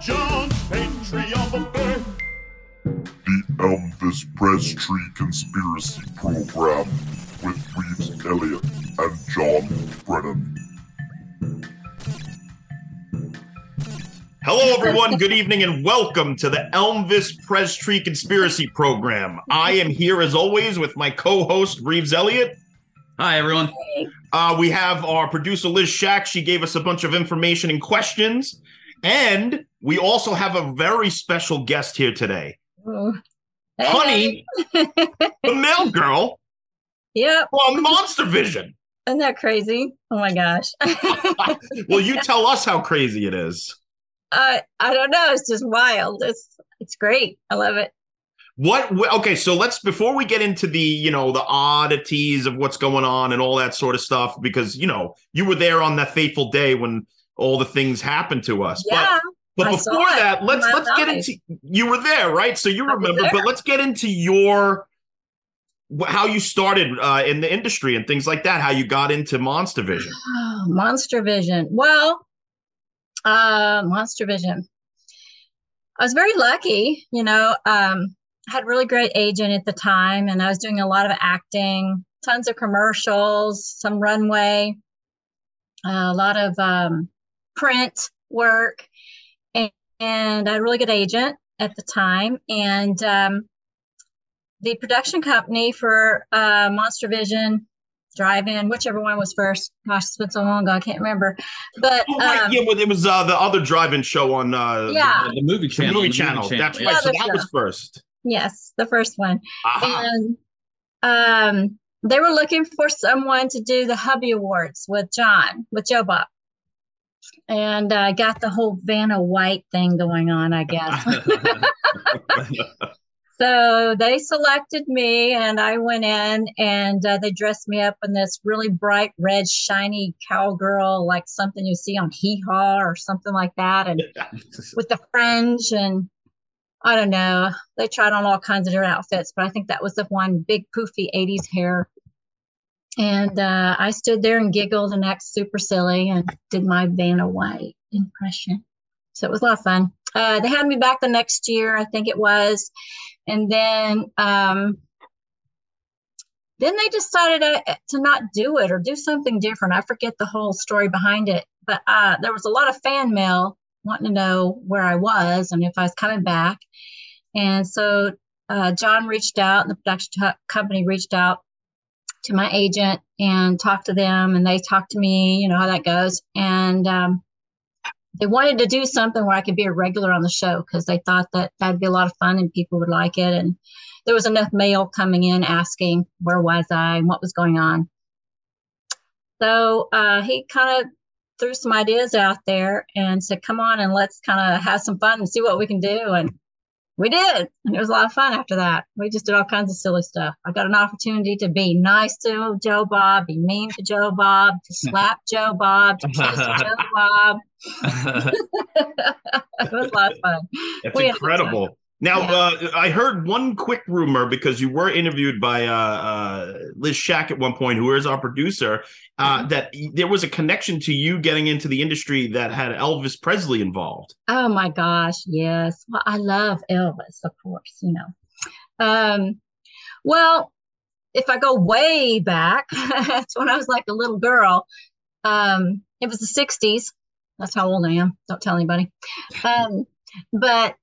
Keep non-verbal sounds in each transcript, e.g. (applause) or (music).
John's Pantry on the Bay. The Elmvis PresTree Conspiracy Program with Reeves Elliott and John Brennan. Hello, everyone. Good evening, and welcome to the Elmvis PresTree Conspiracy Program. I am here as always with my co-host Reeves Elliott. Hi, everyone. Uh, we have our producer Liz Shack. She gave us a bunch of information and questions, and we also have a very special guest here today, Oh. Honey, the mail girl Yep. from Monster Vision. Isn't that crazy? Oh my gosh. (laughs) Well, you tell us how crazy it is. I I don't know. It's just wild. It's it's great. I love it. What? Okay, so let's before we get into the you know the oddities of what's going on and all that sort of stuff, because you know you were there on that fateful day when all the things happened to us. Yeah. But but saw before that, let's let's get into you were there, right? So you remember, but let's get into your how you started uh, in the industry and things like that. How you got into Monster Vision. Oh, (sighs) Monster Vision. Well, uh, Monster Vision. I was very lucky, you know. Um, had really great agent at the time, and I was doing a lot of acting, tons of commercials, some runway, a lot of um, print work, and, and I had a really good agent at the time. And um, the production company for uh, Monster Vision drive-in, whichever one was first. Gosh, it's been so long ago, I can't remember. But Oh, right, um, yeah, well, it was uh, the other drive-in show on uh, Yeah. The movie channel. the channel. movie the channel. That's right. So the that was first. yes, the first one. Aha. And um, they were looking for someone to do the Hubby Awards with John, with Joe Bob. And I got the whole Vanna White thing going on, I guess. (laughs) (laughs) So they selected me, and I went in, and uh, they dressed me up in this really bright red, shiny cowgirl, like something you see on Hee Haw or something like that, and (laughs) with the fringe. And I don't know, they tried on all kinds of different outfits, but I think that was the one big poofy 80s hair. And uh, I stood there and giggled and acted super silly and did my Vanna White impression. So it was a lot of fun. Uh, they had me back the next year, I think it was and then um, then they decided uh, to not do it or do something different. I forget the whole story behind it, but uh, there was a lot of fan mail wanting to know where I was and if I was coming back. And so uh, John reached out, and the production t- company reached out to my agent and talked to them, and they talked to me. You know how that goes, and um, they wanted to do something where I could be a regular on the show because they thought that that'd be a lot of fun and people would like it. And there was enough mail coming in asking where was I and what was going on. So uh, he kind of threw some ideas out there and said, "Come on and let's kind of have some fun and see what we can do." And we did, and it was a lot of fun after that. We just did all kinds of silly stuff. I got an opportunity to be nice to Joe Bob, be mean to Joe Bob, to (laughs) slap Joe Bob, to kiss (laughs) Joe Bob. (laughs) it was a lot of fun. That's We incredible. Now, uh, I heard one quick rumor because you were interviewed by uh, uh, Liz Shack at one point, who is our producer, uh, Mhm. that there was a connection to you getting into the industry that had Elvis Presley involved. Oh my gosh, yes. Well, I love Elvis, of course, you know. Um, well, if I go way back, (laughs) it's when I was like a little girl. Um, it was the 60s. That's how old I am. Don't tell anybody. (laughs) Um, but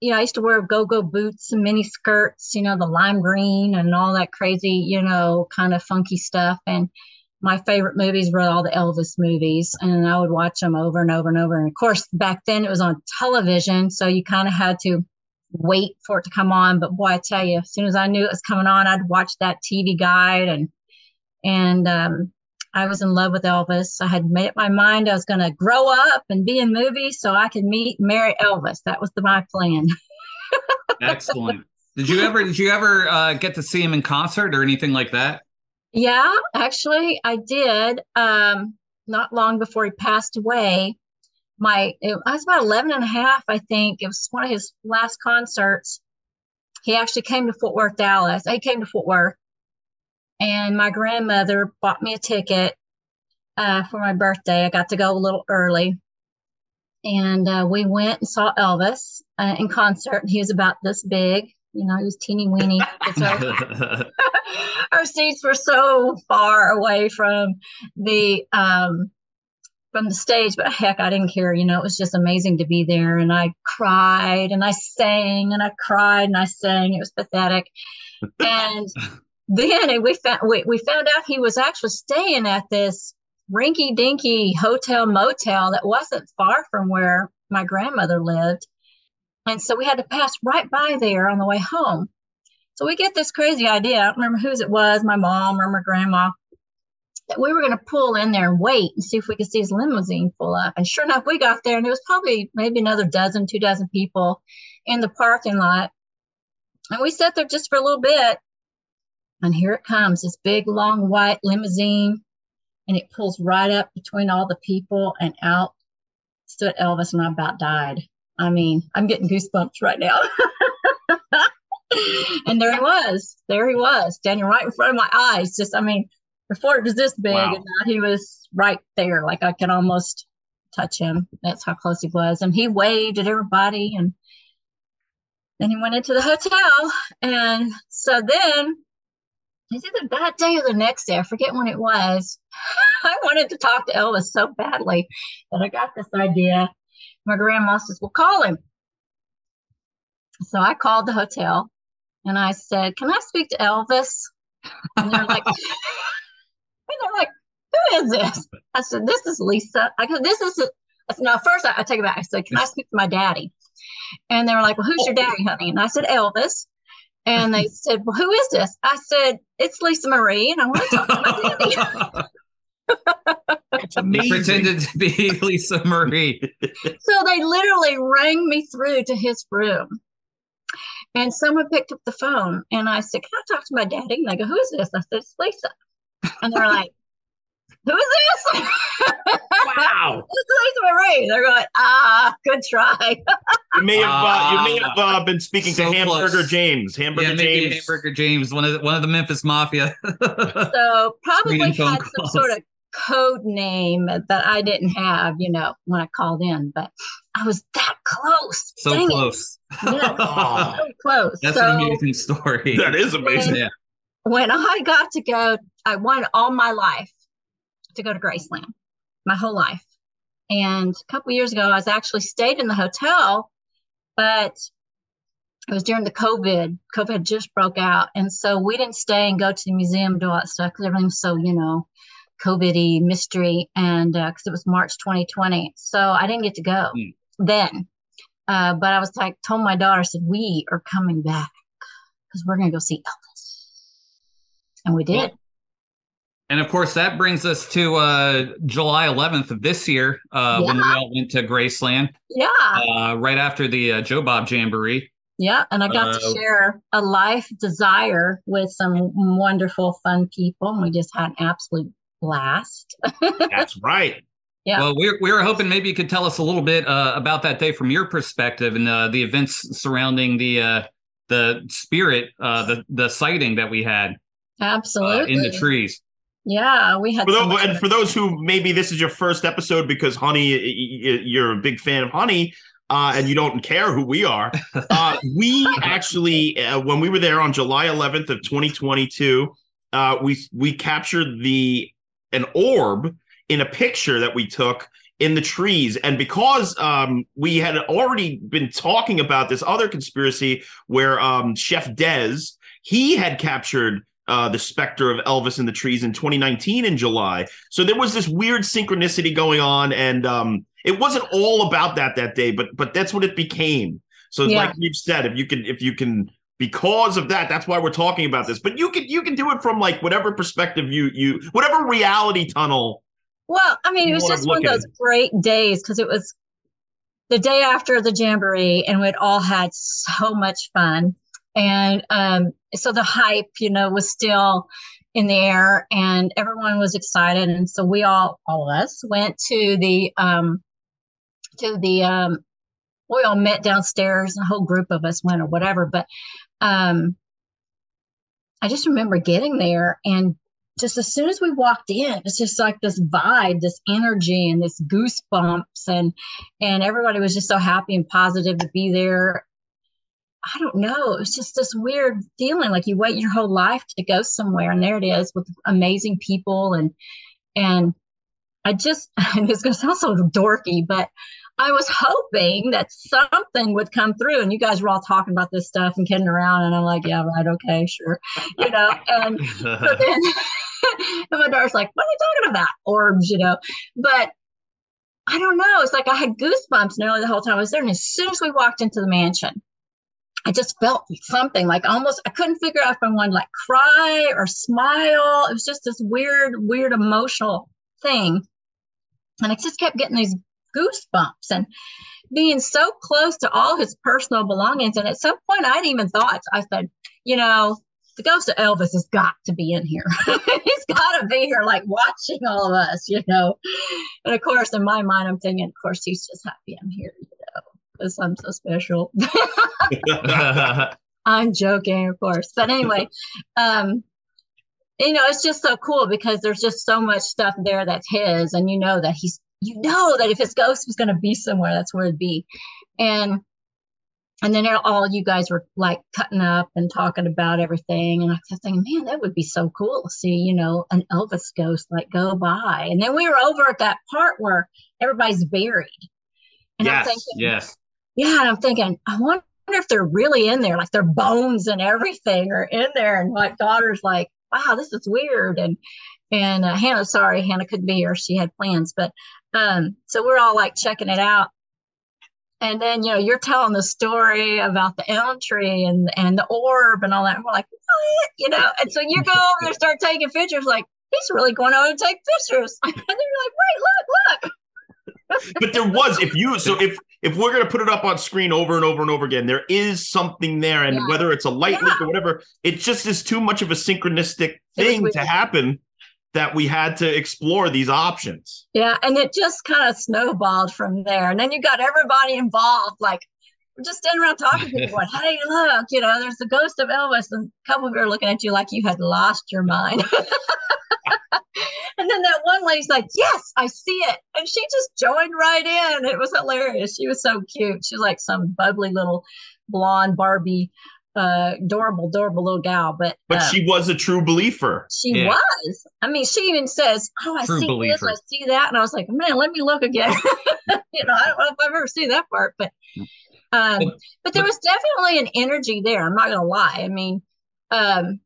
you know, I used to wear go-go boots and mini skirts, you know, the lime green and all that crazy, you know, kind of funky stuff. And my favorite movies were all the Elvis movies, and I would watch them over and over and over. And of course, back then it was on television, so you kind of had to wait for it to come on. But boy, I tell you, as soon as I knew it was coming on, I'd watch that TV guide, and and um, I was in love with Elvis. I had made up my mind I was going to grow up and be in movies so I could meet and marry Elvis. That was the, my plan. (laughs) Excellent. Did you ever did you ever uh, get to see him in concert or anything like that? Yeah, actually, I did. Um, not long before he passed away, my it, I was about 11 and a half, I think. It was one of his last concerts. He actually came to Fort Worth, Dallas. He came to Fort Worth, and my grandmother bought me a ticket uh, for my birthday. I got to go a little early, and uh, we went and saw Elvis uh, in concert. And he was about this big, you know, he was teeny weeny. (laughs) So (laughs) our seats were so far away from the um, from the stage, but heck, I didn't care. You know, it was just amazing to be there, and I cried and I sang and I cried and I sang. It was pathetic, and (laughs) then we found we, we found out he was actually staying at this rinky dinky hotel motel that wasn't far from where my grandmother lived. And so we had to pass right by there on the way home. So we get this crazy idea. I don't remember whose it was, my mom or my grandma, that we were going to pull in there and wait and see if we could see his limousine pull up. And sure enough, we got there and there was probably maybe another dozen, two dozen people in the parking lot. And we sat there just for a little bit. And here it comes, this big, long, white limousine and it pulls right up between all the people and out stood Elvis and I about died. I mean, I'm getting goosebumps right now. (laughs) and there he was. There he was, standing right in front of my eyes. Just, I mean, before it was this big, wow. and now he was right there. Like I could almost touch him. That's how close he was. And he waved at everybody. And then he went into the hotel. And so then it's either that day or the next day. I forget when it was. (laughs) I wanted to talk to Elvis so badly that I got this idea. My grandma says, Well, call him. So I called the hotel and I said, Can I speak to Elvis? And they're like, (laughs) (laughs) and they're like, Who is this? I said, This is Lisa. I said, This is, I said, No, first I, I take it back. I said, Can I speak to my daddy? And they were like, Well, who's your oh. daddy, honey? And I said, Elvis. And they (laughs) said, Well, who is this? I said, It's Lisa Marie, and I want to talk to my (laughs) daddy. That's amazing. pretended to be (laughs) Lisa Marie. so they literally rang me through to his room. And someone picked up the phone and I said, Can I talk to my daddy? And they go, Who is this? I said, It's Lisa. And they're like, Who is this? Wow. (laughs) it's Lisa Marie. They're going, ah, good try. you may have uh, you may have uh, been speaking so to Hamburger close. James. Hamburger yeah, James. Hamburger James, one of the, one of the Memphis Mafia. (laughs) so probably had some calls. sort of code name that I didn't have, you know, when I called in, but I was that close. So Dang close. Yeah, so close. That's so, an amazing story. That is amazing. When, yeah. when I got to go, I wanted all my life to go to Graceland my whole life. And a couple years ago, I was actually stayed in the hotel, but it was during the COVID. COVID just broke out, and so we didn't stay and go to the museum and do all that stuff because everything was so you know COVID-y mystery, and because uh, it was March 2020, so I didn't get to go mm. then. Uh, but I was like, told my daughter, said we are coming back because we're gonna go see Elvis, and we did. Well, and of course, that brings us to uh, July 11th of this year uh, yeah. when we all went to Graceland. Yeah. Uh, right after the uh, Joe Bob Jamboree. Yeah. And I got to uh, share a life desire with some wonderful, fun people. And we just had an absolute blast. (laughs) That's right. Yeah. Well, we we were hoping maybe you could tell us a little bit uh, about that day from your perspective and the events surrounding the the spirit, the the sighting that we had. Absolutely. in the trees. Yeah, we had. For those, and for those who maybe this is your first episode because Honey, you're a big fan of Honey, uh, and you don't care who we are. (laughs) Uh, we actually, uh, when we were there on July 11th of 2022, uh, we we captured the an orb in a picture that we took in the trees, and because um, we had already been talking about this other conspiracy where um, Chef Dez he had captured uh, the specter of Elvis in the trees in 2019 in July. So there was this weird synchronicity going on, and um, it wasn't all about that that day, but but that's what it became. So yeah. like you've said, if you can if you can because of that, that's why we're talking about this. But you can you can do it from like whatever perspective you you whatever reality tunnel. Well, I mean, it was just one of those great days because it was the day after the jamboree, and we'd all had so much fun and um, so the hype you know was still in the air and everyone was excited and so we all all of us went to the um to the um we all met downstairs a whole group of us went or whatever but um i just remember getting there and just as soon as we walked in, it's just like this vibe, this energy, and this goosebumps, and and everybody was just so happy and positive to be there. I don't know. It was just this weird feeling like you wait your whole life to go somewhere, and there it is with amazing people and and I just (laughs) and it's gonna sound so dorky, but I was hoping that something would come through. And you guys were all talking about this stuff and kidding around, and I'm like, yeah, right, okay, sure, you know. And so (laughs) then (laughs) and my daughter's like, what are you talking about? Orbs, you know. But I don't know. It's like I had goosebumps nearly the whole time I was there. And as soon as we walked into the mansion, I just felt something like almost I couldn't figure out if I wanted like cry or smile. It was just this weird, weird emotional thing. And I just kept getting these goosebumps and being so close to all his personal belongings. And at some point I'd even thought, I said, you know, the ghost of Elvis has got to be in here. (laughs) He's got to be here, like watching all of us, you know. And of course, in my mind, I'm thinking, of course, he's just happy I'm here, because I'm so special. (laughs) (laughs) I'm joking, of course. But anyway, um, you know, it's just so cool because there's just so much stuff there that's his, and you know that he's, you know, that if his ghost was going to be somewhere, that's where it'd be. And and then all you guys were like cutting up and talking about everything and i was thinking man that would be so cool to see you know an elvis ghost like go by and then we were over at that part where everybody's buried and yes, i'm thinking yes yeah and i'm thinking i wonder if they're really in there like their bones and everything are in there and my daughter's like wow this is weird and and uh, hannah sorry hannah couldn't be here she had plans but um so we're all like checking it out and then you know you're telling the story about the elm tree and and the orb and all that. And we're like, what? You know, and so you go over there, start taking pictures. Like he's really going over to take pictures, (laughs) and then you're like, wait, look, look. But there was if you so if if we're going to put it up on screen over and over and over again there is something there and yeah. whether it's a light yeah. leak or whatever it just is too much of a synchronistic thing to happen that we had to explore these options. Yeah, and it just kind of snowballed from there. And then you got everybody involved, like we're just standing around talking to people, going, (laughs) "Hey, look, you know, there's the ghost of Elvis," and a couple of you are looking at you like you had lost your mind. (laughs) and then that one lady's like, "Yes, I see it," and she just joined right in. It was hilarious. She was so cute. She's like some bubbly little blonde Barbie uh, adorable, adorable little gal. But but uh, she was a true believer. She yeah. was. I mean, she even says, "Oh, I true see believer. this, I see that," and I was like, "Man, let me look again." (laughs) you know, I don't know if I've ever seen that part, but um, but, but there was definitely an energy there. I'm not gonna lie. I mean, um,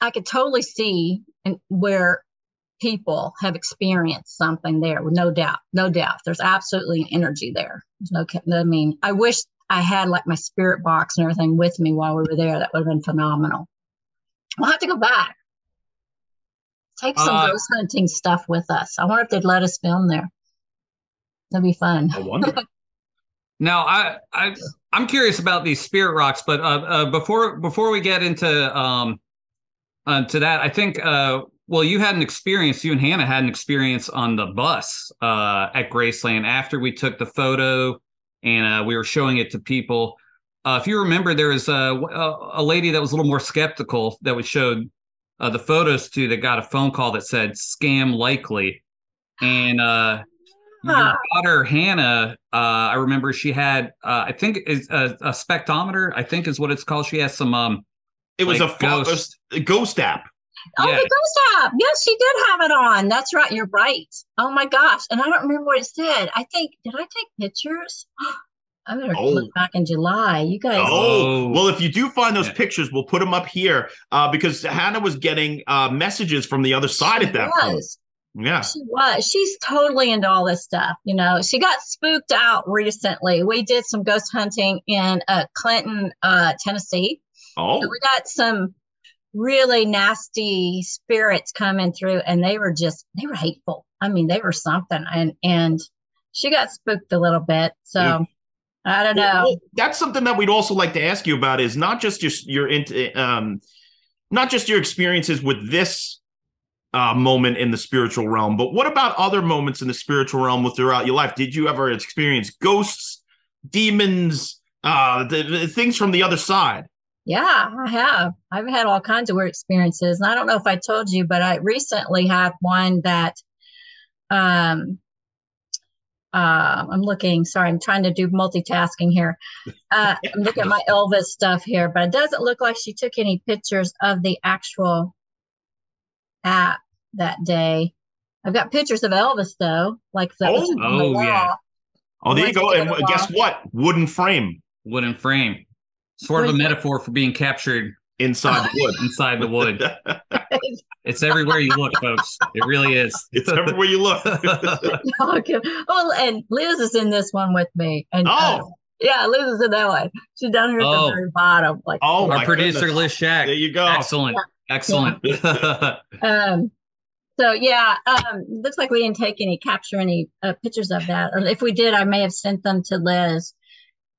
I could totally see and where people have experienced something there with no doubt no doubt there's absolutely an energy there no i mean i wish I had like my spirit box and everything with me while we were there. That would have been phenomenal. We'll have to go back. Take some uh, ghost hunting stuff with us. I wonder if they'd let us film there. That'd be fun. I wonder. (laughs) now, I, I, I'm curious about these spirit rocks, but uh, uh, before before we get into um, uh, to that, I think uh, well, you had an experience. You and Hannah had an experience on the bus uh, at Graceland after we took the photo and uh, we were showing it to people. If you remember, there was a, a, lady that was a little more skeptical that we showed the photos to that got a phone call that said scam likely, and your daughter Hannah, uh, I remember she had uh, I think is a, a, spectrometer. I think is what it's called. She has some um, it was like a ghost a ghost app. Oh, yeah. the ghost app. Yes, she did have it on. That's right. You're right. Oh my gosh. And I don't remember what it said. I think, did I take pictures? (gasps) I better oh. look back in July. You guys. Oh, well, if you do find those yeah. pictures, we'll put them up here uh, because Hannah was getting uh, messages from the other side she at that was. point. Yeah. She was. She's totally into all this stuff. You know, she got spooked out recently. We did some ghost hunting in uh, Clinton, uh, Tennessee. Oh. we got some really nasty spirits coming through and they were just they were hateful i mean they were something and and she got spooked a little bit so yeah. i don't know well, that's something that we'd also like to ask you about is not just your your into um not just your experiences with this uh, moment in the spiritual realm but what about other moments in the spiritual realm throughout your life did you ever experience ghosts demons uh the, the things from the other side Yeah, I have. I've had all kinds of weird experiences. And I don't know if I told you, but I recently had one that um uh, I'm looking, sorry, I'm trying to do multitasking here. Uh, I'm looking at my (laughs) Elvis stuff here, but it doesn't look like she took any pictures of the actual app that day. I've got pictures of Elvis though, like that was Oh, the oh, wall. yeah. Oh, there you go. And get guess what? Wooden frame Wooden frame. Sort of a metaphor for being captured inside the wood. inside the wood. (laughs) It's everywhere you look, folks. It really is. (laughs) it's everywhere you look. (laughs) okay. Oh, and Liz is in this one with me. And uh, Oh. yeah, Liz is in that one. She's down here at Oh. the very bottom. Like Oh, Our my producer, goodness. Liz Shack. There you go. Excellent. Excellent. (laughs) um so yeah um looks like we didn't take any capture any uh, pictures of that. Or if we did i may have sent them to liz.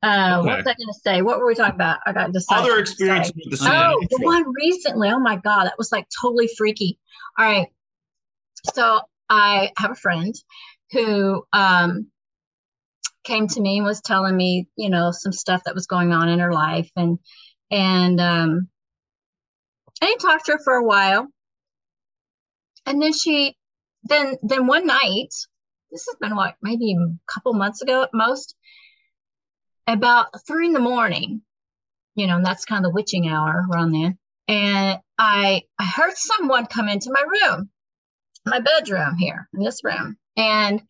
Uh what was i going to say? What were we talking about? I got decided Other say. with the oh the one recently. Oh my god that was like totally freaky. All right. So i have a friend who um came to me and was telling me you know some stuff that was going on in her life and and um I talked to her for a while. And then she then then one night, this has been what, maybe a couple months ago at most, about three in the morning, you know, and that's kind of the witching hour around then. And I I heard someone come into my room, my bedroom here in this room. And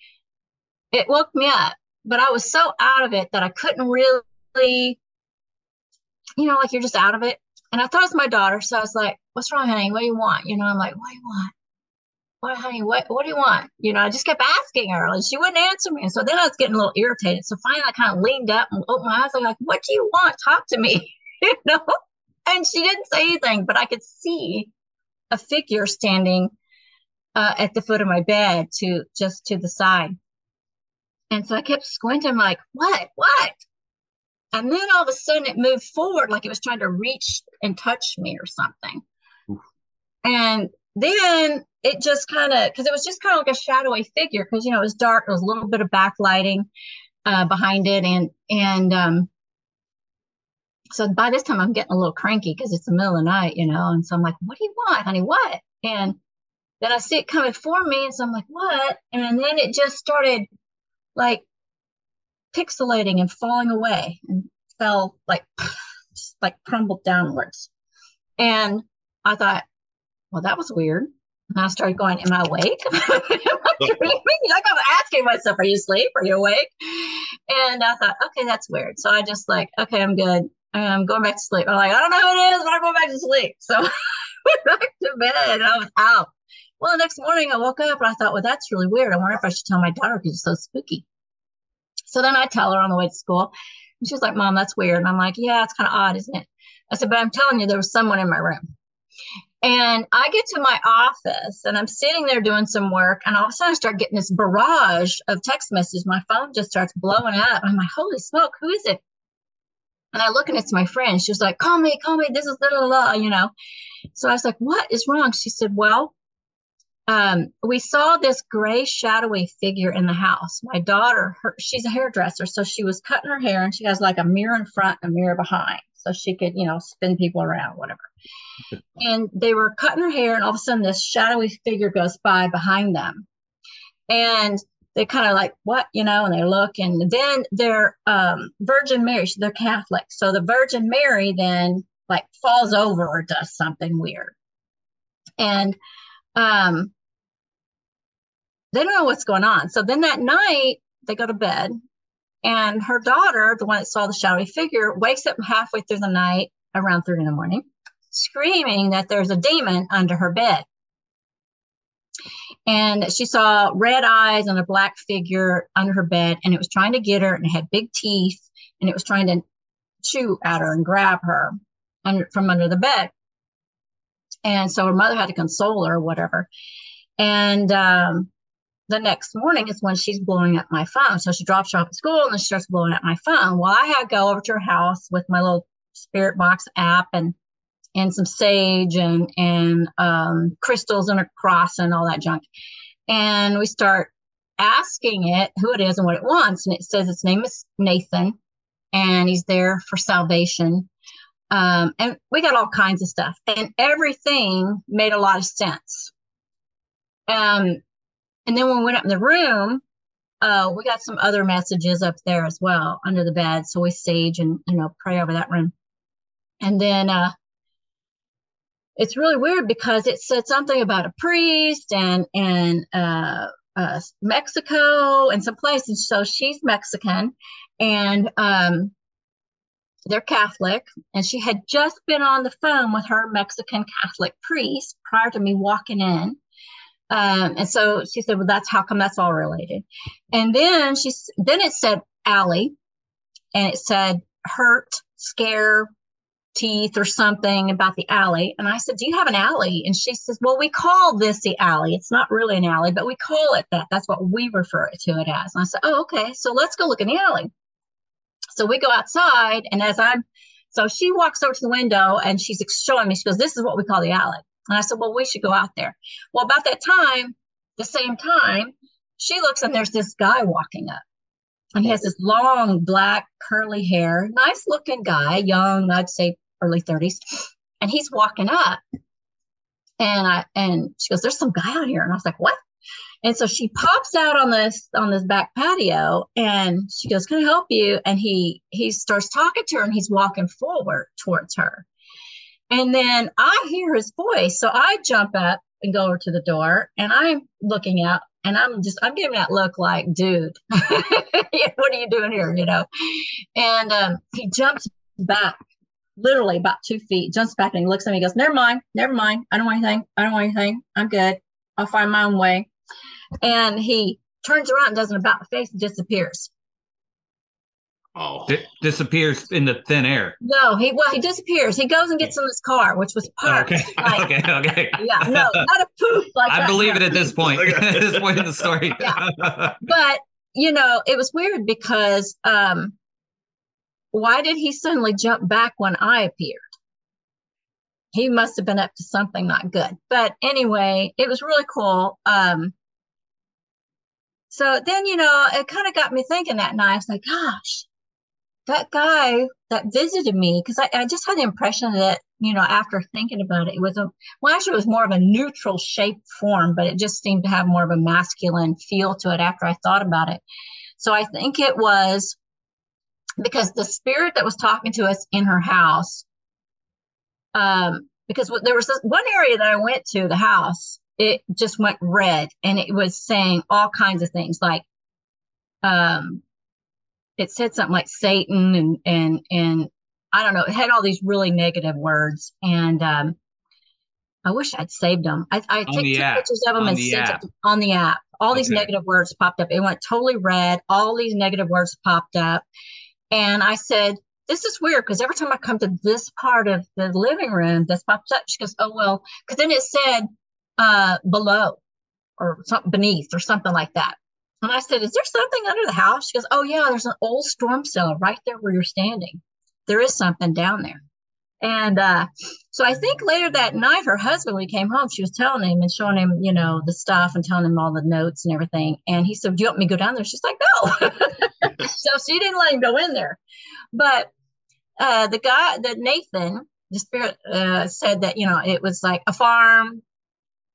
it woke me up, but I was so out of it that I couldn't really, you know, like you're just out of it. And I thought it was my daughter. So I was like, what's wrong, honey? What do you want? You know, I'm like, what do you want? What, honey, what, what do you want? You know, I just kept asking her and she wouldn't answer me. And so then I was getting a little irritated. So finally I kind of leaned up and opened my eyes. I'm like, what do you want? Talk to me, (laughs) you know? And she didn't say anything, but I could see a figure standing uh, at the foot of my bed to just to the side. And so I kept squinting, like, what, what? And then all of a sudden it moved forward like it was trying to reach and touch me or something. Oof. And then it just kind of, because it was just kind of like a shadowy figure, because, you know, it was dark, there was a little bit of backlighting uh, behind it. And, and, um, so by this time I'm getting a little cranky because it's the middle of the night, you know, and so I'm like, what do you want, honey? What? And then I see it coming for me, and so I'm like, what? And then it just started like pixelating and falling away and fell like (sighs) like crumbled downwards. And I thought, well, that was weird. And I started going, Am I awake? (laughs) Am I dreaming? Like I'm asking myself, Are you asleep? Are you awake? And I thought, okay, that's weird. So I just like, okay, I'm good. I'm going back to sleep. I'm like, I don't know who it is, but I'm going back to sleep. So (laughs) I went back to bed and I was out. Well, the next morning I woke up and I thought, well, that's really weird. I wonder if I should tell my daughter because it's so spooky. So then I tell her on the way to school. And she's like, Mom, that's weird. And I'm like, Yeah, it's kind of odd, isn't it? I said, But I'm telling you, there was someone in my room. And I get to my office and I'm sitting there doing some work. And all of a sudden I start getting this barrage of text messages. My phone just starts blowing up. I'm like, Holy smoke, who is it? And I look and it's my friend. She's like, Call me, call me. This is blah, blah, blah, you know. So I was like, What is wrong? She said, Well, um, we saw this gray shadowy figure in the house. My daughter, her, she's a hairdresser, so she was cutting her hair and she has like a mirror in front and a mirror behind, so she could, you know, spin people around, whatever. (laughs) and they were cutting her hair, and all of a sudden, this shadowy figure goes by behind them, and they kind of like what, you know, and they look, and then they're um, Virgin Mary, they're Catholic, so the Virgin Mary then like falls over or does something weird, and um they don't know what's going on. So then that night they go to bed, and her daughter, the one that saw the shadowy figure, wakes up halfway through the night around three in the morning, screaming that there's a demon under her bed. And she saw red eyes and a black figure under her bed, and it was trying to get her, and it had big teeth, and it was trying to chew at her and grab her under, from under the bed. And so her mother had to console her or whatever. And um, the next morning is when she's blowing up my phone. So she drops her off at school and then she starts blowing up my phone. Well, I had to go over to her house with my little spirit box app and and some sage and and um, crystals and a cross and all that junk. And we start asking it who it is and what it wants. And it says its name is Nathan and he's there for salvation. Um, and we got all kinds of stuff, and everything made a lot of sense. Um, and then when we went up in the room, uh, we got some other messages up there as well under the bed. So we sage and you know pray over that room. And then uh, it's really weird because it said something about a priest and and uh, uh, Mexico and some place. And So she's Mexican, and um, they're Catholic, and she had just been on the phone with her Mexican Catholic priest prior to me walking in. Um, and so she said, "Well, that's how come that's all related." And then she, then it said alley, and it said hurt, scare, teeth, or something about the alley. And I said, "Do you have an alley?" And she says, "Well, we call this the alley. It's not really an alley, but we call it that. That's what we refer to it as." And I said, "Oh, okay. So let's go look in the alley." So we go outside, and as I'm, so she walks over to the window and she's showing me. She goes, "This is what we call the alley." And I said, "Well, we should go out there." Well, about that time, the same time, she looks and there's this guy walking up, and he has this long black curly hair, nice looking guy, young, I'd say early thirties, and he's walking up. And I and she goes, "There's some guy out here," and I was like, "What?" And so she pops out on this on this back patio and she goes, Can I help you? And he he starts talking to her and he's walking forward towards her. And then I hear his voice. So I jump up and go over to the door and I'm looking out and I'm just I'm giving that look like, dude, (laughs) what are you doing here? You know? And um, he jumps back literally about two feet, jumps back and he looks at me, he goes, Never mind, never mind. I don't want anything. I don't want anything. I'm good. I'll find my own way and he turns around and does an about face and disappears. Oh, Di- disappears in the thin air. No, he well he disappears. He goes and gets in his car, which was parked. Okay, (laughs) like- okay, okay. Yeah, no, not a poof (laughs) like I that. believe it at this point. (laughs) at this point in the story. Yeah. But you know, it was weird because um, why did he suddenly jump back when I appeared? He must have been up to something not good. But anyway, it was really cool. Um, so then, you know, it kind of got me thinking that night. I was like, gosh, that guy that visited me, because I, I just had the impression that, you know, after thinking about it, it was a, well, actually, it was more of a neutral shaped form, but it just seemed to have more of a masculine feel to it after I thought about it. So I think it was because the spirit that was talking to us in her house, um, because there was this one area that I went to the house, it just went red and it was saying all kinds of things like, um, it said something like Satan and, and, and I don't know, it had all these really negative words. And, um, I wish I'd saved them. I, I took two app. pictures of them On and the sent app. it on the app. All these negative words popped up. It went totally red. All these negative words popped up. And I said, this is weird because every time I come to this part of the living room, this pops up. She goes, oh, well, because then it said uh, below or something beneath or something like that. And I said, is there something under the house? She goes, oh, yeah, there's an old storm cellar right there where you're standing. There is something down there. And uh, so I think later that night, her husband, when he came home, she was telling him and showing him, you know, the stuff and telling him all the notes and everything. And he said, Do you want me to go down there? She's like, No. (laughs) so she didn't let him go in there. But uh, the guy, the Nathan, the spirit uh, said that, you know, it was like a farm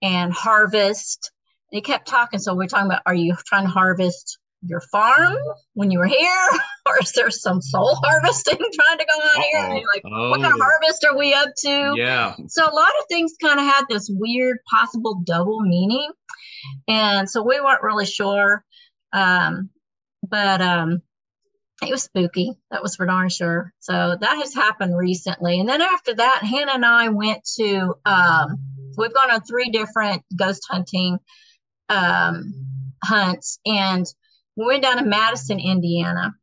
and harvest. And he kept talking. So we're talking about, are you trying to harvest your farm when you were here? (laughs) or is there some soul (laughs) harvesting trying to go on here? And you're like, what kind of Oh, harvest are we up to? yeah. So a lot of things kind of had this weird possible double meaning. And so we weren't really sure. Um, but um, it was spooky. That was for darn sure. So that has happened recently. And then after that, Hannah and I went to, um, we've gone on three different ghost hunting um, hunts. And we went down to Madison, Indiana.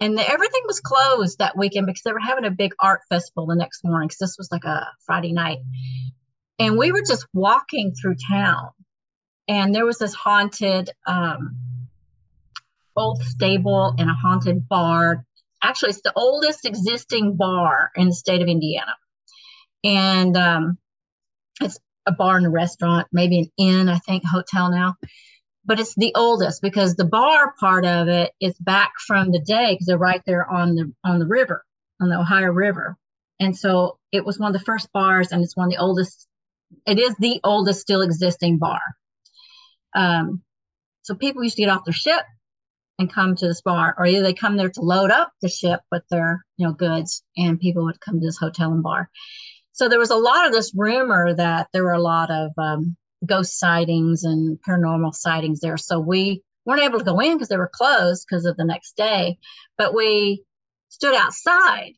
And the, everything was closed that weekend because they were having a big art festival the next morning. Because this was like a Friday night. And we were just walking through town. And there was this haunted um, old stable and a haunted bar. Actually, it's the oldest existing bar in the state of Indiana. And um, it's a bar and a restaurant, maybe an inn, I think, hotel now. But it's the oldest because the bar part of it is back from the day because they're right there on the on the river, on the Ohio River. And so it was one of the first bars, and it's one of the oldest. It is the oldest still existing bar. Um, so people used to get off their ship and come to this bar, or either they come there to load up the ship with their you know goods, and people would come to this hotel and bar. So there was a lot of this rumor that there were a lot of um, ghost sightings and paranormal sightings there. So we weren't able to go in because they were closed because of the next day, but we stood outside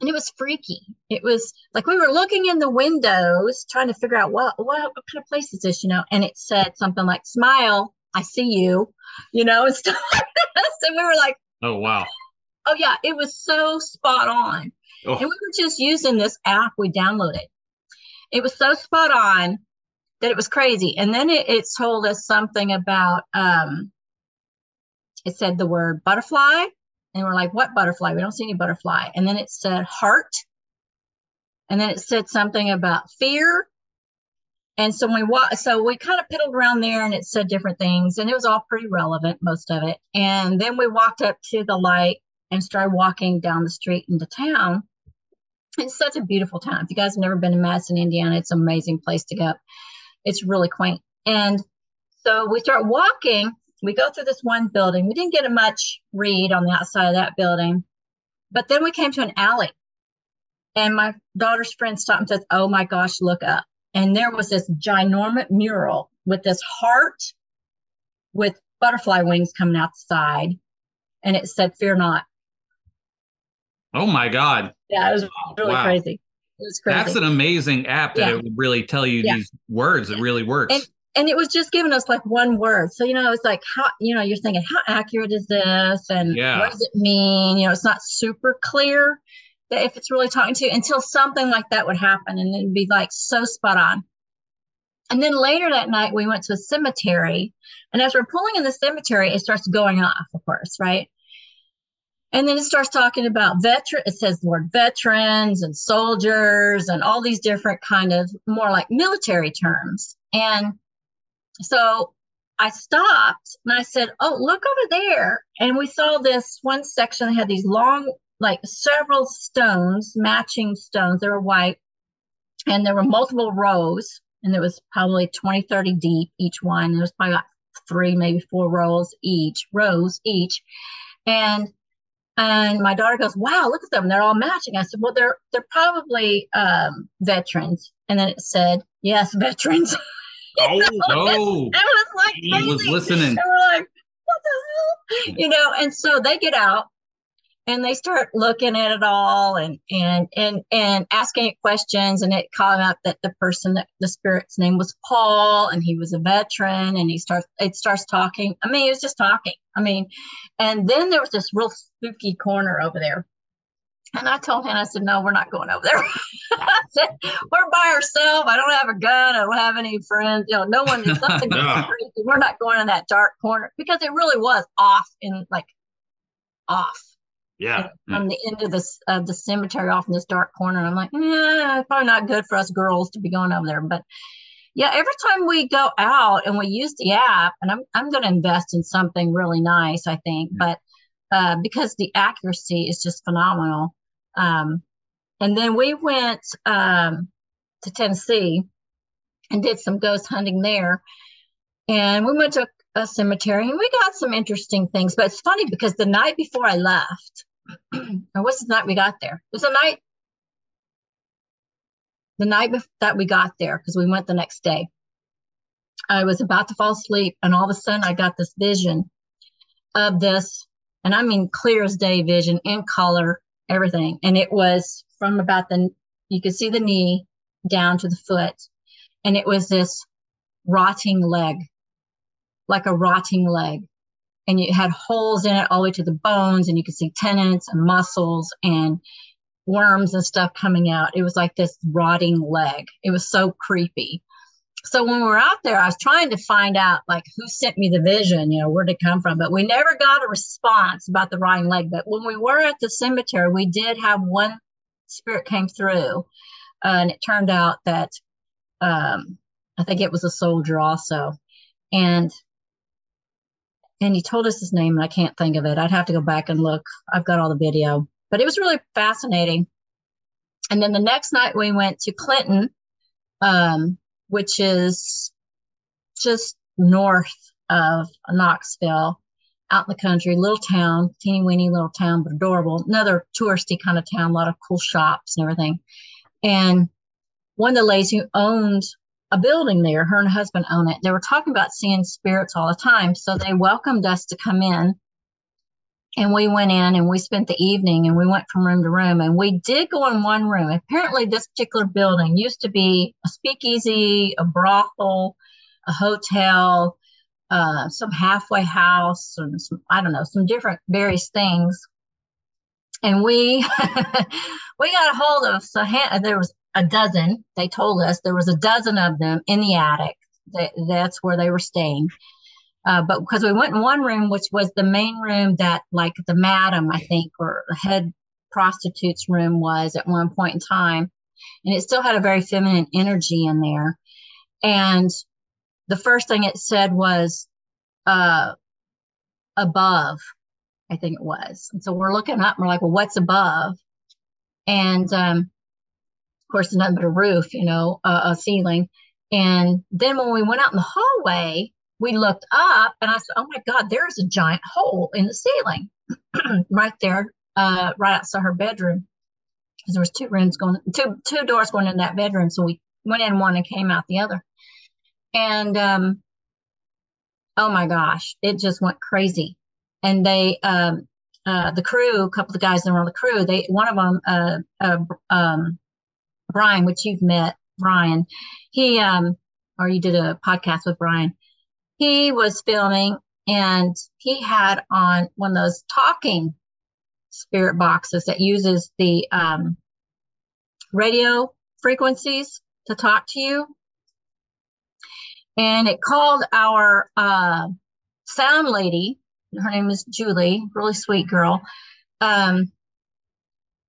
and it was freaky. It was like we were looking in the windows trying to figure out what, what what kind of place is this, you know, and it said something like "Smile, I see you," you know, and (laughs) stuff like this. And we were like, Oh wow. "Oh yeah," it was so spot on. Oh. And we were just using this app we downloaded. It was so spot on that it was crazy. And then it, it told us something about um it said the word butterfly. And we're like, what butterfly? We don't see any butterfly. And then it said heart. And then it said something about fear. And so we wa- so we kind of piddled around there and it said different things and it was all pretty relevant, most of it. And then we walked up to the light and started walking down the street into town. It's such a beautiful town. If you guys have never been to Madison, Indiana, it's an amazing place to go. It's really quaint. And so we start walking. We go through this one building. We didn't get a much read on the outside of that building. But then we came to an alley. And my daughter's friend stopped and says, Oh my gosh, look up. And there was this ginormous mural with this heart with butterfly wings coming out the side. And it said, Fear not. Oh my God. Yeah, it was really Wow. crazy. It was crazy. That's an amazing app that Yeah. it would really tell you Yeah. these words. It really works. And- and it was just giving us like one word. So, you know, it's like how, you know, you're thinking, how accurate is this? And Yeah. what does it mean? You know, it's not super clear that if it's really talking to you until something like that would happen and it'd be like so spot on. And then later that night, we went to a cemetery. And as we're pulling in the cemetery, it starts going off, of course, right? And then it starts talking about veteran. It says the word veterans and soldiers and all these different kind of more like military terms. And so I stopped and I said, Oh, look over there. And we saw this one section that had these long, like several stones, matching stones. They were white. And there were multiple rows. And there was probably 20, 30 deep each one. There was probably like three, maybe four rows each, rows each. And and my daughter goes, Wow, look at them. They're all matching. I said, Well, they're they're probably um veterans. And then it said, Yes, (laughs) veterans. Oh, (laughs) no! It was like he was listening. And we're like, what the hell? You know, and so they get out and they start looking at it all and and and and asking it questions and it came out that the person that the spirit's name was Paul and he was a veteran and he starts it starts talking. I mean, it was just talking. I mean, and then there was this real spooky corner over there. And I told him, I said, no, we're not going over there. (laughs) I said, we're by ourselves. I don't have a gun. I don't have any friends. You know, no one, (laughs) Yeah. crazy, we're not going in that dark corner because it really was off in like off yeah. from the end of this of the cemetery off in this dark corner. I'm like, it's probably not good for us girls to be going over there. But yeah, every time we go out and we use the app, and I'm I'm going to invest in something really nice, I think, but uh, because the accuracy is just phenomenal. Um, and then we went um, to Tennessee and did some ghost hunting there. And we went to a cemetery and we got some interesting things. But it's funny because the night before I left, or what's the night we got there? It was the night, the night that we got there because we went the next day. I was about to fall asleep, and all of a sudden I got this vision of this, and I mean clear as day vision in color, everything. And it was from about the, you could see the knee down to the foot, and it was this rotting leg, like a rotting leg and it had holes in it all the way to the bones and you could see tendons and muscles and worms and stuff coming out. It was like this rotting leg. It was so creepy. So when we were out there i was trying to find out like who sent me the vision you know where'd it come from? But we never got a response about the rotting leg. But when we were at the cemetery we did have one spirit came through uh, and it turned out that um, i think it was a soldier also. And and he told us his name and I can't think of it. I'd have to go back and look. I've got all the video, but it was really fascinating. and then the next night we went to Clinton, um, which is just north of Knoxville, out in the country, little town, teeny weeny little town, but adorable. Another touristy kind of town, a lot of cool shops and everything. And one of the ladies who owned a building there, her and her husband own it. They were talking about seeing spirits all the time. So they welcomed us to come in. And we went in and we spent the evening and we went from room to room. And we did go in one room. Apparently, this particular building used to be a speakeasy, a brothel, a hotel, uh, some halfway house, and some, I don't know, some different various things. And we (laughs) we got a hold of so there was a dozen. They told us there was a dozen of them in the attic. That, that's where they were staying. Uh, but because we went in one room, which was the main room that, like, the madam, I think, or the head prostitute's room was at one point in time, and it still had a very feminine energy in there. And the first thing it said was uh, above, I think it was. And so we're looking up and we're like, well, what's above? And um, course, nothing but a roof, you know, uh, a ceiling. And then when we went out in the hallway, we looked up and I said, Oh my God, there's a giant hole in the ceiling (clears throat) right there, uh, right outside her bedroom. Because there was two rooms going, two two doors going in that bedroom. So we went in one and came out the other. And um, oh my gosh, it just went crazy. And they, um, uh, the crew, a couple of guys that were on the crew, they one of them, uh, uh, um, Brian, which you've met, Brian, he um or you did a podcast with Brian. He was filming and he had on one of those talking spirit boxes that uses the um, radio frequencies to talk to you. And it called our uh, sound lady, her name is Julie, really sweet girl. Um,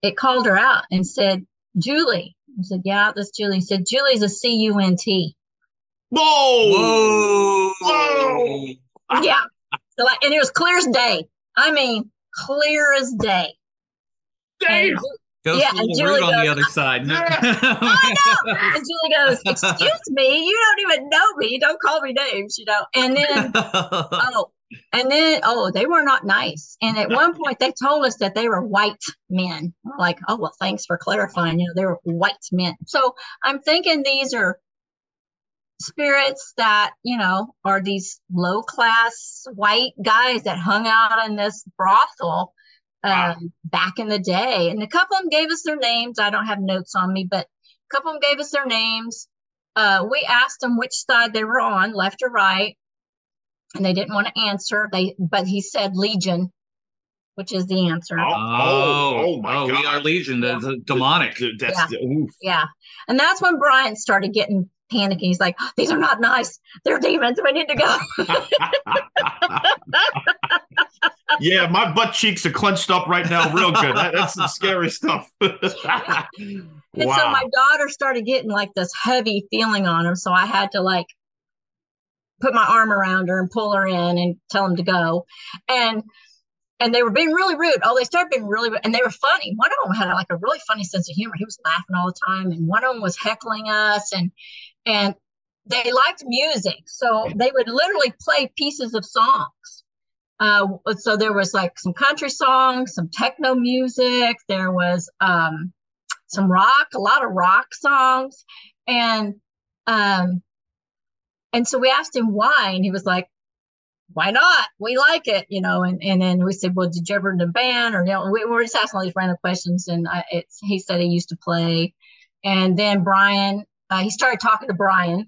it called her out and said, Julie, I said, Yeah, that's Julie. He said, Julie's a C U N T. Whoa! Whoa! Yeah. So like, and it was clear as day. I mean, clear as day. Damn. Goes Yeah, and Julie rude on the other side. (laughs) I know. And Julie goes, Excuse me, you don't even know me. Don't call me names, you know. And then, (laughs) oh, and then, oh, they were not nice. And at one point, they told us that they were white men. Like, oh, well, thanks for clarifying. You know, they were white men. So I'm thinking these are spirits that, you know, are these low class white guys that hung out in this brothel um, Wow. back in the day. And a couple of them gave us their names. I don't have notes on me, but a couple of them gave us their names. Uh, we asked them which side they were on, left or right, and they didn't want to answer. They, but he said Legion, which is the answer. Oh, oh, oh, oh my oh, god. we are Legion, the, the demonic. Dude, that's Yeah. the, oof. Yeah, and that's when Brian started getting panicky. He's like, "These are not nice. They're demons. We need to go." (laughs) yeah, my butt cheeks are clenched up right now, real good. That, that's some scary stuff. (laughs) And so my daughter started getting like this heavy feeling on her. So I had to like put my arm around her and pull her in and tell them to go. And and they were being really rude. Oh, they started being really rude. And they were funny. One of them had like a really funny sense of humor. He was laughing all the time. And one of them was heckling us and and they liked music. So they would literally play pieces of songs. Uh, so there was like some country songs, some techno music. There was um, some rock, a lot of rock songs, and um, and so we asked him why, and he was like, "Why not? We like it, you know." And and then we said, "Well, did you ever in a band?" Or you know, we were just asking all these random questions, and I, it's he said he used to play, and then Brian, uh, he started talking to Brian.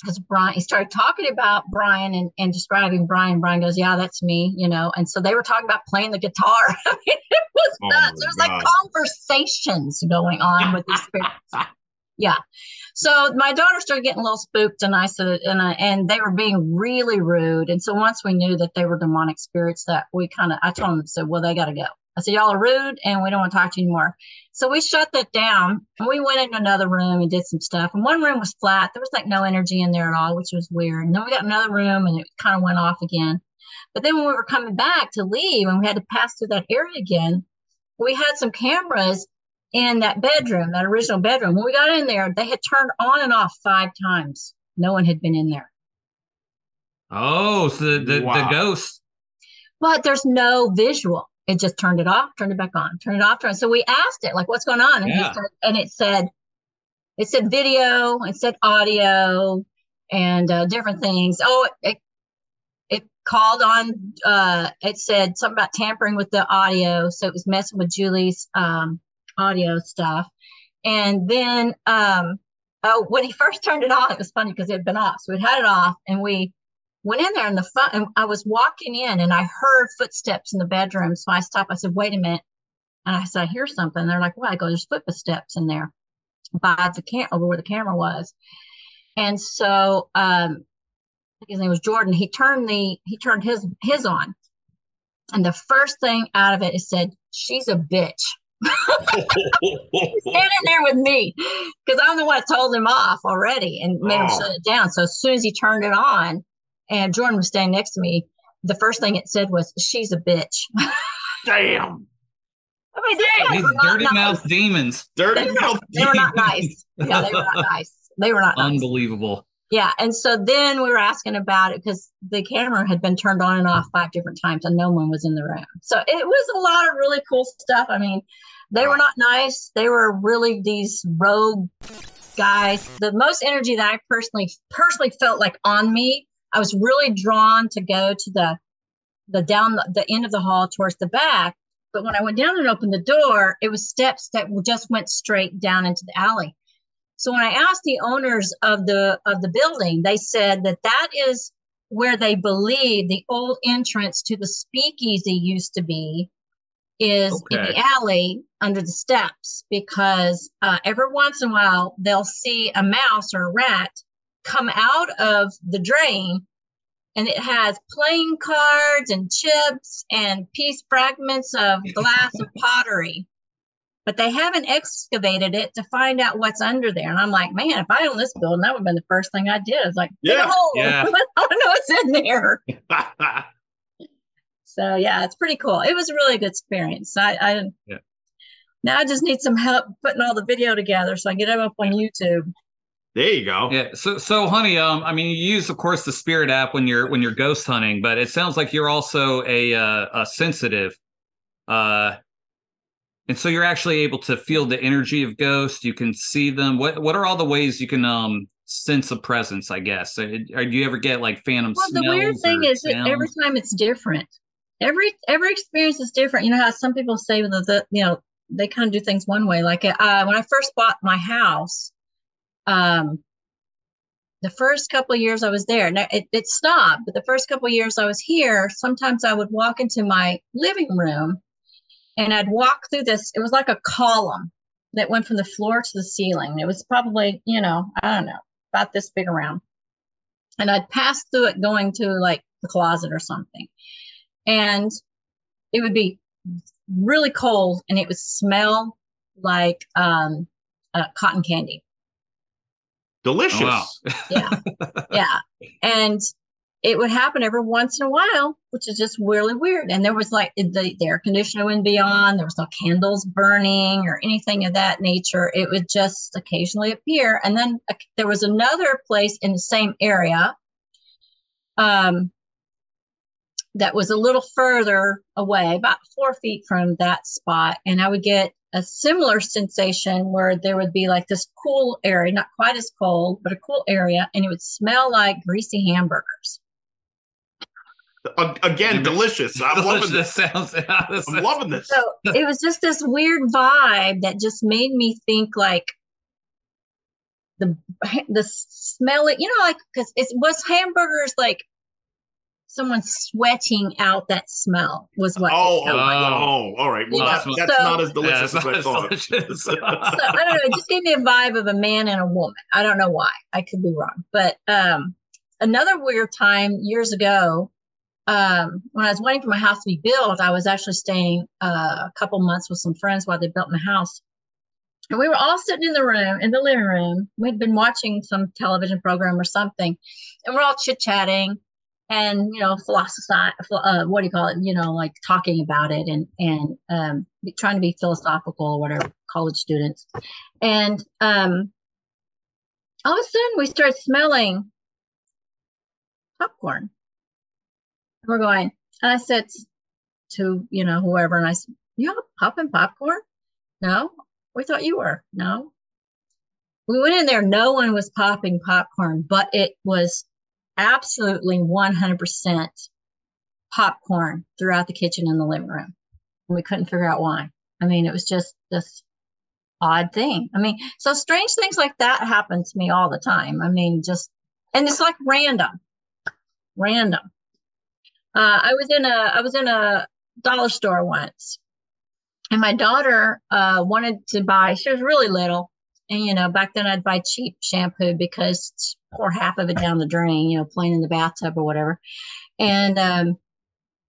Because Brian, he started talking about Brian and, and describing Brian. Brian goes, "Yeah, that's me," you know. And so they were talking about playing the guitar. (laughs) I mean, it was Oh nuts. There was like conversations going on with these spirits. (laughs) Yeah. So my daughter started getting a little spooked, and I said, and I, and they were being really rude. And so once we knew that they were demonic spirits, that we kind of, I told them, said, well, they got to go. I said, y'all are rude, and we don't want to talk to you anymore. So we shut that down, and we went into another room and did some stuff. And one room was flat; there was like no energy in there at all, which was weird. And then we got another room, and it kind of went off again. But then when we were coming back to leave, and we had to pass through that area again, we had some cameras in that bedroom, that original bedroom. When we got in there, they had turned on and off five times. No one had been in there. Oh, so the the, Wow. the ghost. But there's no visual. It just turned it off, turned it back on, turned it off. Turned So we asked it, like, what's going on? And, Yeah. said, and it said, it said video, it said audio, and uh, different things. Oh, it, it called on, uh, it said something about tampering with the audio. So it was messing with Julie's um, audio stuff. And then, um, oh, when he first turned it on, it was funny because it had been off. So we had it off and we went in there and the fun, and I was walking in and I heard footsteps in the bedroom. So I stopped. I said, wait a minute. And I said, I hear something. They're like, well, I go, there's footsteps in there by the cam over where the camera was. And so um his name was Jordan. He turned the he turned his his on. And the first thing out of it is said, She's a bitch. Stand in there with me. Because I'm the one that told him off already and made him Oh. shut it down. So as soon as he turned it on and Jordan was standing next to me, the first thing it said was, She's a bitch. (laughs) Damn. I mean, these These were not dirty nice. mouth demons. Dirty They were mouth. They were not nice. Yeah, they were not nice. They were not nice. Yeah. And so then we were asking about it because the camera had been turned on and off five different times and no one was in the room. So it was a lot of really cool stuff. I mean, they were not nice. They were really these rogue guys. The most energy that I personally personally felt like on me, I was really drawn to go to the the down the end of the hall towards the back. But when I went down and opened the door, it was steps that just went straight down into the alley. So when I asked the owners of the of the building, they said that that is where they believe the old entrance to the speakeasy used to be is in the alley under the steps because uh, every once in a while they'll see a mouse or a rat come out of the drain and it has playing cards and chips and piece fragments of glass and (laughs) pottery but they haven't excavated it to find out what's under there. And I'm like, man, if I own this building, that would have been the first thing I did. It's like, dig Yeah, a hole. yeah. (laughs) I want to know what's in there. (laughs) So yeah, it's pretty cool. It was a really good experience. I, I Yeah. now I just need some help putting all the video together so I get it up on YouTube. there you go. Yeah. So so honey, um, I mean you use of course the spirit app when you're when you're ghost hunting, but it sounds like you're also a uh a sensitive. Uh and so you're actually able to feel the energy of ghosts. You can see them. What what are all the ways you can um sense a presence, I guess? Uh, Or do you ever get like phantom Well, the weird thing is that every time it's different. Every every experience is different. You know how some people say that the you know they kind of do things one way. Like uh, when I first bought my house, um, the first couple of years I was there, now it, it stopped. But the first couple of years I was here, sometimes I would walk into my living room, and I'd walk through this. It was like a column that went from the floor to the ceiling. It was probably you know I don't know about this big around and I'd pass through it going to like the closet or something. And it would be really cold and it would smell like um, uh, cotton candy. Delicious. Oh, wow. Yeah. (laughs) yeah. And it would happen every once in a while, which is just really weird. And there was like the, the air conditioner wouldn't be on, there was no candles burning or anything of that nature. It would just occasionally appear. And then uh, there was another place in the same area um, that was a little further away, about four feet from that spot. And I would get a similar sensation where there would be like this cool area, not quite as cold, but a cool area, and it would smell like greasy hamburgers. A- Again, delicious. I'm loving this. Sounds, I'm loving this. So it was just this weird vibe that just made me think like the the smell it. you know, like because it was hamburgers like someone sweating out that smell was what. it Oh, oh, like. oh, all right. Well, Yeah, that, that's so- not as delicious it's as I as thought. delicious. (laughs) so I don't know. It just gave me a vibe of a man and a woman. I don't know why. I could be wrong. But um, another weird time years ago, um, when I was waiting for my house to be built, I was actually staying uh, a couple months with some friends while they built my house. And we were all sitting in the room, in the living room. We'd been watching some television program or something, and we're all chit chatting and you know philosophy uh, what do you call it you know like talking about it and and um trying to be philosophical or whatever college students. And um, all of a sudden, we start smelling popcorn. We're going, and I said to, you know, whoever, and I said, You popping popcorn? No, we thought you were. No. We went in there, no one was popping popcorn, but it was absolutely 100% popcorn throughout the kitchen and the living room. And we couldn't figure out why. I mean, it was just this odd thing. I mean, so strange things like that happen to me all the time. I mean, just, and it's like random, random. Uh, I was in a, I was in a dollar store once and my daughter uh, wanted to buy, she was really little. And, you know, back then I'd buy cheap shampoo because pour half of it down the drain, you know, playing in the bathtub or whatever. And um,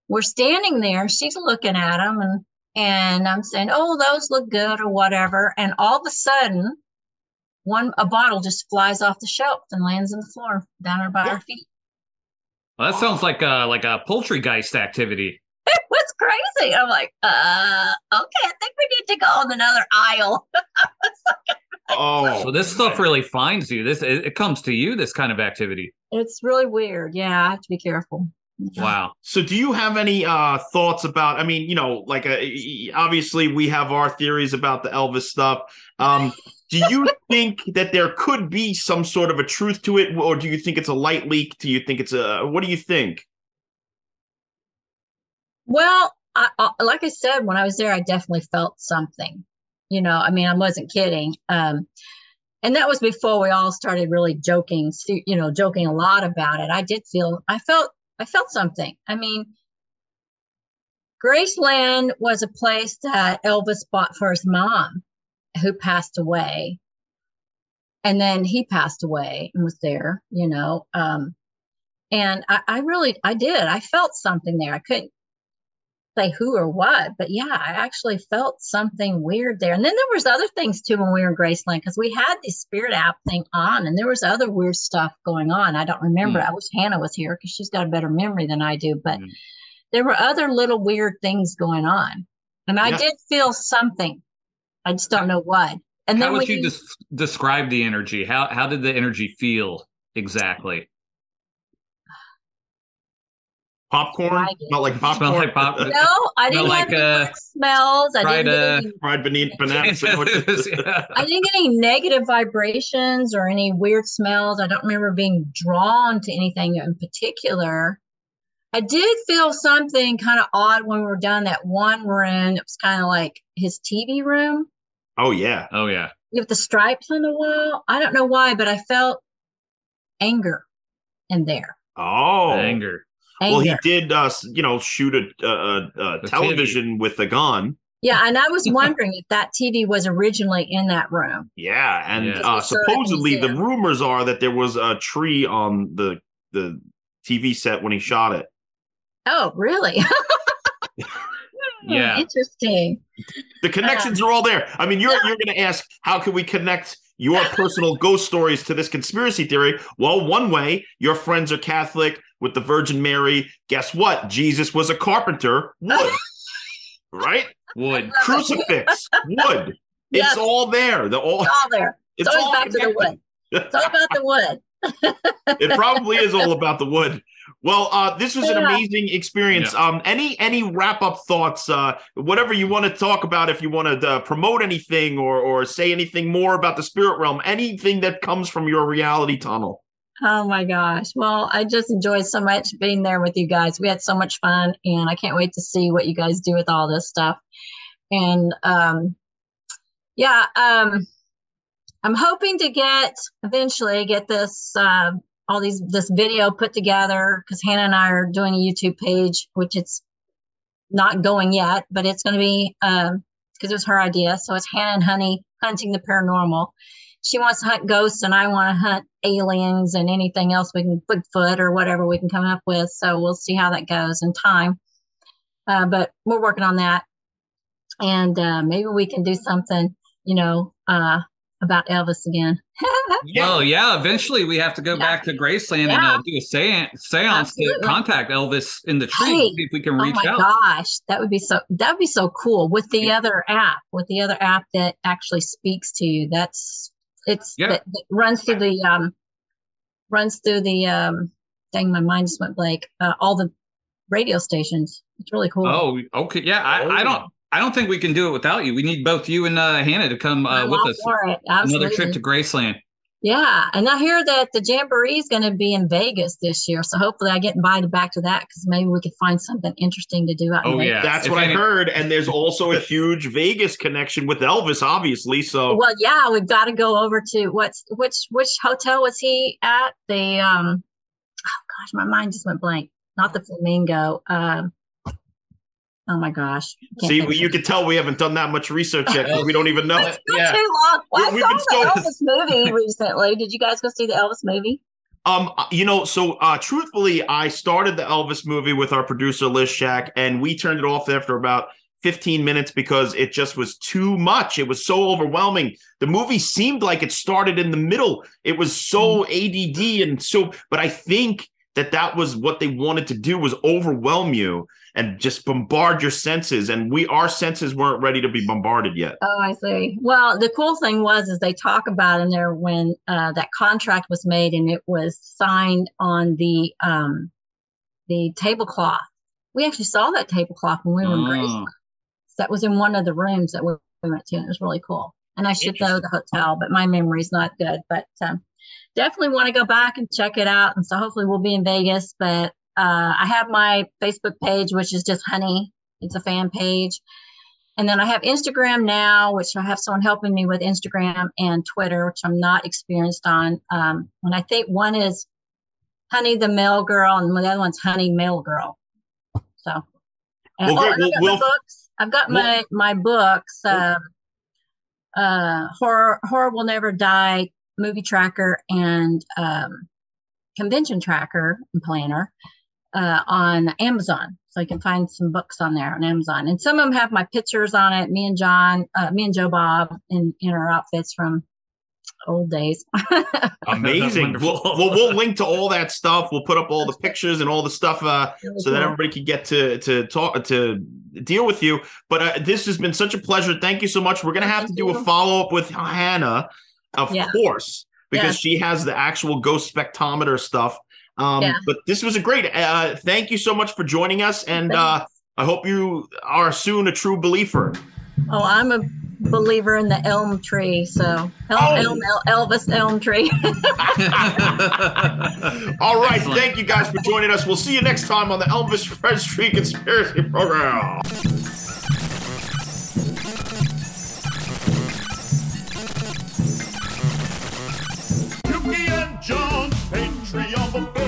we're standing there, she's looking at them and and I'm saying, "Oh, those look good" or whatever. And all of a sudden, one a bottle just flies off the shelf and lands on the floor down by yeah. our feet. Well, that sounds like a like a poltergeist activity. (laughs) It was crazy. I'm like, uh, okay, I think we need to go on another aisle. (laughs) oh, so this stuff really finds you. This it, it comes to you. This kind of activity. It's really weird. Yeah, I have to be careful. Wow. So do you have any uh thoughts about I mean, you know, like uh, obviously we have our theories about the Elvis stuff. Um do you think that there could be some sort of a truth to it or do you think it's a light leak? Do you think it's a what do you think? Well, I, I, like I said when I was there I definitely felt something. You know, I mean, I wasn't kidding. Um and that was before we all started really joking, you know, joking a lot about it. I did feel I felt I felt something. I mean, Graceland was a place that Elvis bought for his mom, who passed away. And then he passed away and was there, you know. Um, and I, I really, I did. I felt something there. I couldn't say who or what, but yeah, I actually felt something weird there. And then there was other things too when we were in Graceland because we had the spirit app thing on, and there was other weird stuff going on. I don't remember. Mm. I wish Hannah was here because she's got a better memory than I do, but mm. there were other little weird things going on, and I did feel something. I just don't know what. And how then would you des- describe the energy? How how did the energy feel exactly? popcorn not like popcorn like pop- no i didn't like, have uh, smells i didn't uh, any, fried beneath banana sandwiches (laughs) (laughs) yeah. i didn't get any negative vibrations or any weird smells i don't remember being drawn to anything in particular i did feel something kind of odd when we were done that one room it was kind of like his tv room oh yeah oh yeah with the stripes on the wall i don't know why but i felt anger in there oh anger Anger. Well, he did, uh, you know, shoot a, a, a television TV. with a gun. Yeah, and I was (laughs) wondering if that TV was originally in that room. Yeah, and yeah. Uh, supposedly the rumors are that there was a tree on the the TV set when he shot it. Oh, really? (laughs) yeah, interesting. The connections uh, are all there. I mean, you're you're going to ask how can we connect your personal ghost stories to this conspiracy theory? Well, one way your friends are Catholic with the Virgin Mary. Guess what? Jesus was a carpenter. Wood, (laughs) right? Wood. Crucifix. Wood. (laughs) It's all there. The all, it's all there. (laughs) It's, it's all back to the wood. It's all about the wood. it probably is all about the wood. Well, uh, this was an amazing experience. Yeah. Um, any any wrap up thoughts? Uh, whatever you want to talk about, if you want to uh, promote anything or or say anything more about the spirit realm, anything that comes from your reality tunnel. Oh my gosh! Well, I just enjoyed so much being there with you guys. We had so much fun, and I can't wait to see what you guys do with all this stuff. And um, yeah, um, I'm hoping to get eventually get this uh, all these this video put together because Hannah and I are doing a YouTube page, which it's not going yet, but it's going to be because um, it was her idea. So it's Hannah and Honey hunting the paranormal. She wants to hunt ghosts, and I want to hunt aliens and anything else we can Bigfoot or whatever we can come up with. So we'll see how that goes in time. Uh, but we're working on that, and uh, maybe we can do something, you know, uh, about Elvis again. (laughs) Yeah. Well, yeah. Eventually, we have to go Yeah. back to Graceland and uh, do a seance, seance to contact Elvis in the tree. Right. See if we can Oh my out. gosh, that would be so that would be so cool with the other app, with the other app that actually speaks to you. That's it's Yeah. that, that runs through the um runs through the um dang my mind just went blank. Uh, all the radio stations. It's really cool. Oh, okay. Yeah, I, I Oh. don't. I don't think we can do it without you. We need both you and uh, Hannah to come uh, with all us. for it. Another trip to Graceland. Yeah, and I hear that the Jamboree is going to be in Vegas this year, so hopefully I get invited back to that because maybe we could find something interesting to do out in Oh Vegas. yeah, That's If what any- I heard. And there's also a huge Vegas connection with Elvis, obviously. So Well, yeah, we've got to go over to what's which which hotel was he at? The um, oh gosh, my mind just went blank. Not the Flamingo. Um, oh my gosh. See, think you can tell we haven't done that much research yet 'cause we don't even know. (laughs) It's been Yeah. too long. Well, I We- saw we've the been so- Elvis movie (laughs) recently. Did you guys go see the Elvis movie? Um, you know, so uh truthfully, I started the Elvis movie with our producer Liz Shack, and we turned it off after about 15 minutes because it just was too much. It was so overwhelming. The movie seemed like it started in the middle. It was so ADD and so, but I think that that was what they wanted to do was overwhelm you and just bombard your senses. And we, our senses weren't ready to be bombarded yet. Oh, I see. Well, the cool thing was is they talk about in there when uh, that contract was made and it was signed on the um, the tablecloth. We actually saw that tablecloth when we were in Oh. Graceland. That was in one of the rooms that we we went to, and it was really cool. And I should know the hotel, but my memory's not good. But um, definitely want to go back and check it out. And so hopefully we'll be in Vegas. But uh, I have my Facebook page, which is just Honey. It's a fan page. And then I have Instagram now, which I have someone helping me with Instagram and Twitter, which I'm not experienced on. Um, and I think one is Honey the Mail Girl, and the other one's Honey Mail Girl. So, and, Well, oh, and I've got we'll- my books. I've got my my books. Um, uh, horror horror will never die movie tracker and um, convention tracker and planner uh, on Amazon. So you can find some books on there on Amazon. And some of them have my pictures on it. Me and John, uh, me and Joe Bob in, in our outfits from old days. (laughs) Amazing. we'll, we'll, we'll link to all that stuff. We'll put up all the pictures and all the stuff uh, so that everybody can get to to talk to deal with you. But uh, this has been such a pleasure. Thank you so much. We're gonna have to Thank do a follow up with Hannah, of Yeah. course, because Yeah. she has the actual ghost spectrometer stuff. Um, yeah. But this was a great. Uh, thank you so much for joining us, and uh, I hope you are soon a true believer. Oh, I'm a believer in the elm tree. So oh. elm, El- Elvis elm tree. (laughs) (laughs) All right, Excellent. thank you guys for joining us. We'll see you next time on the Elmvis PresTree Conspiracy Program. Yuki and John, patriot.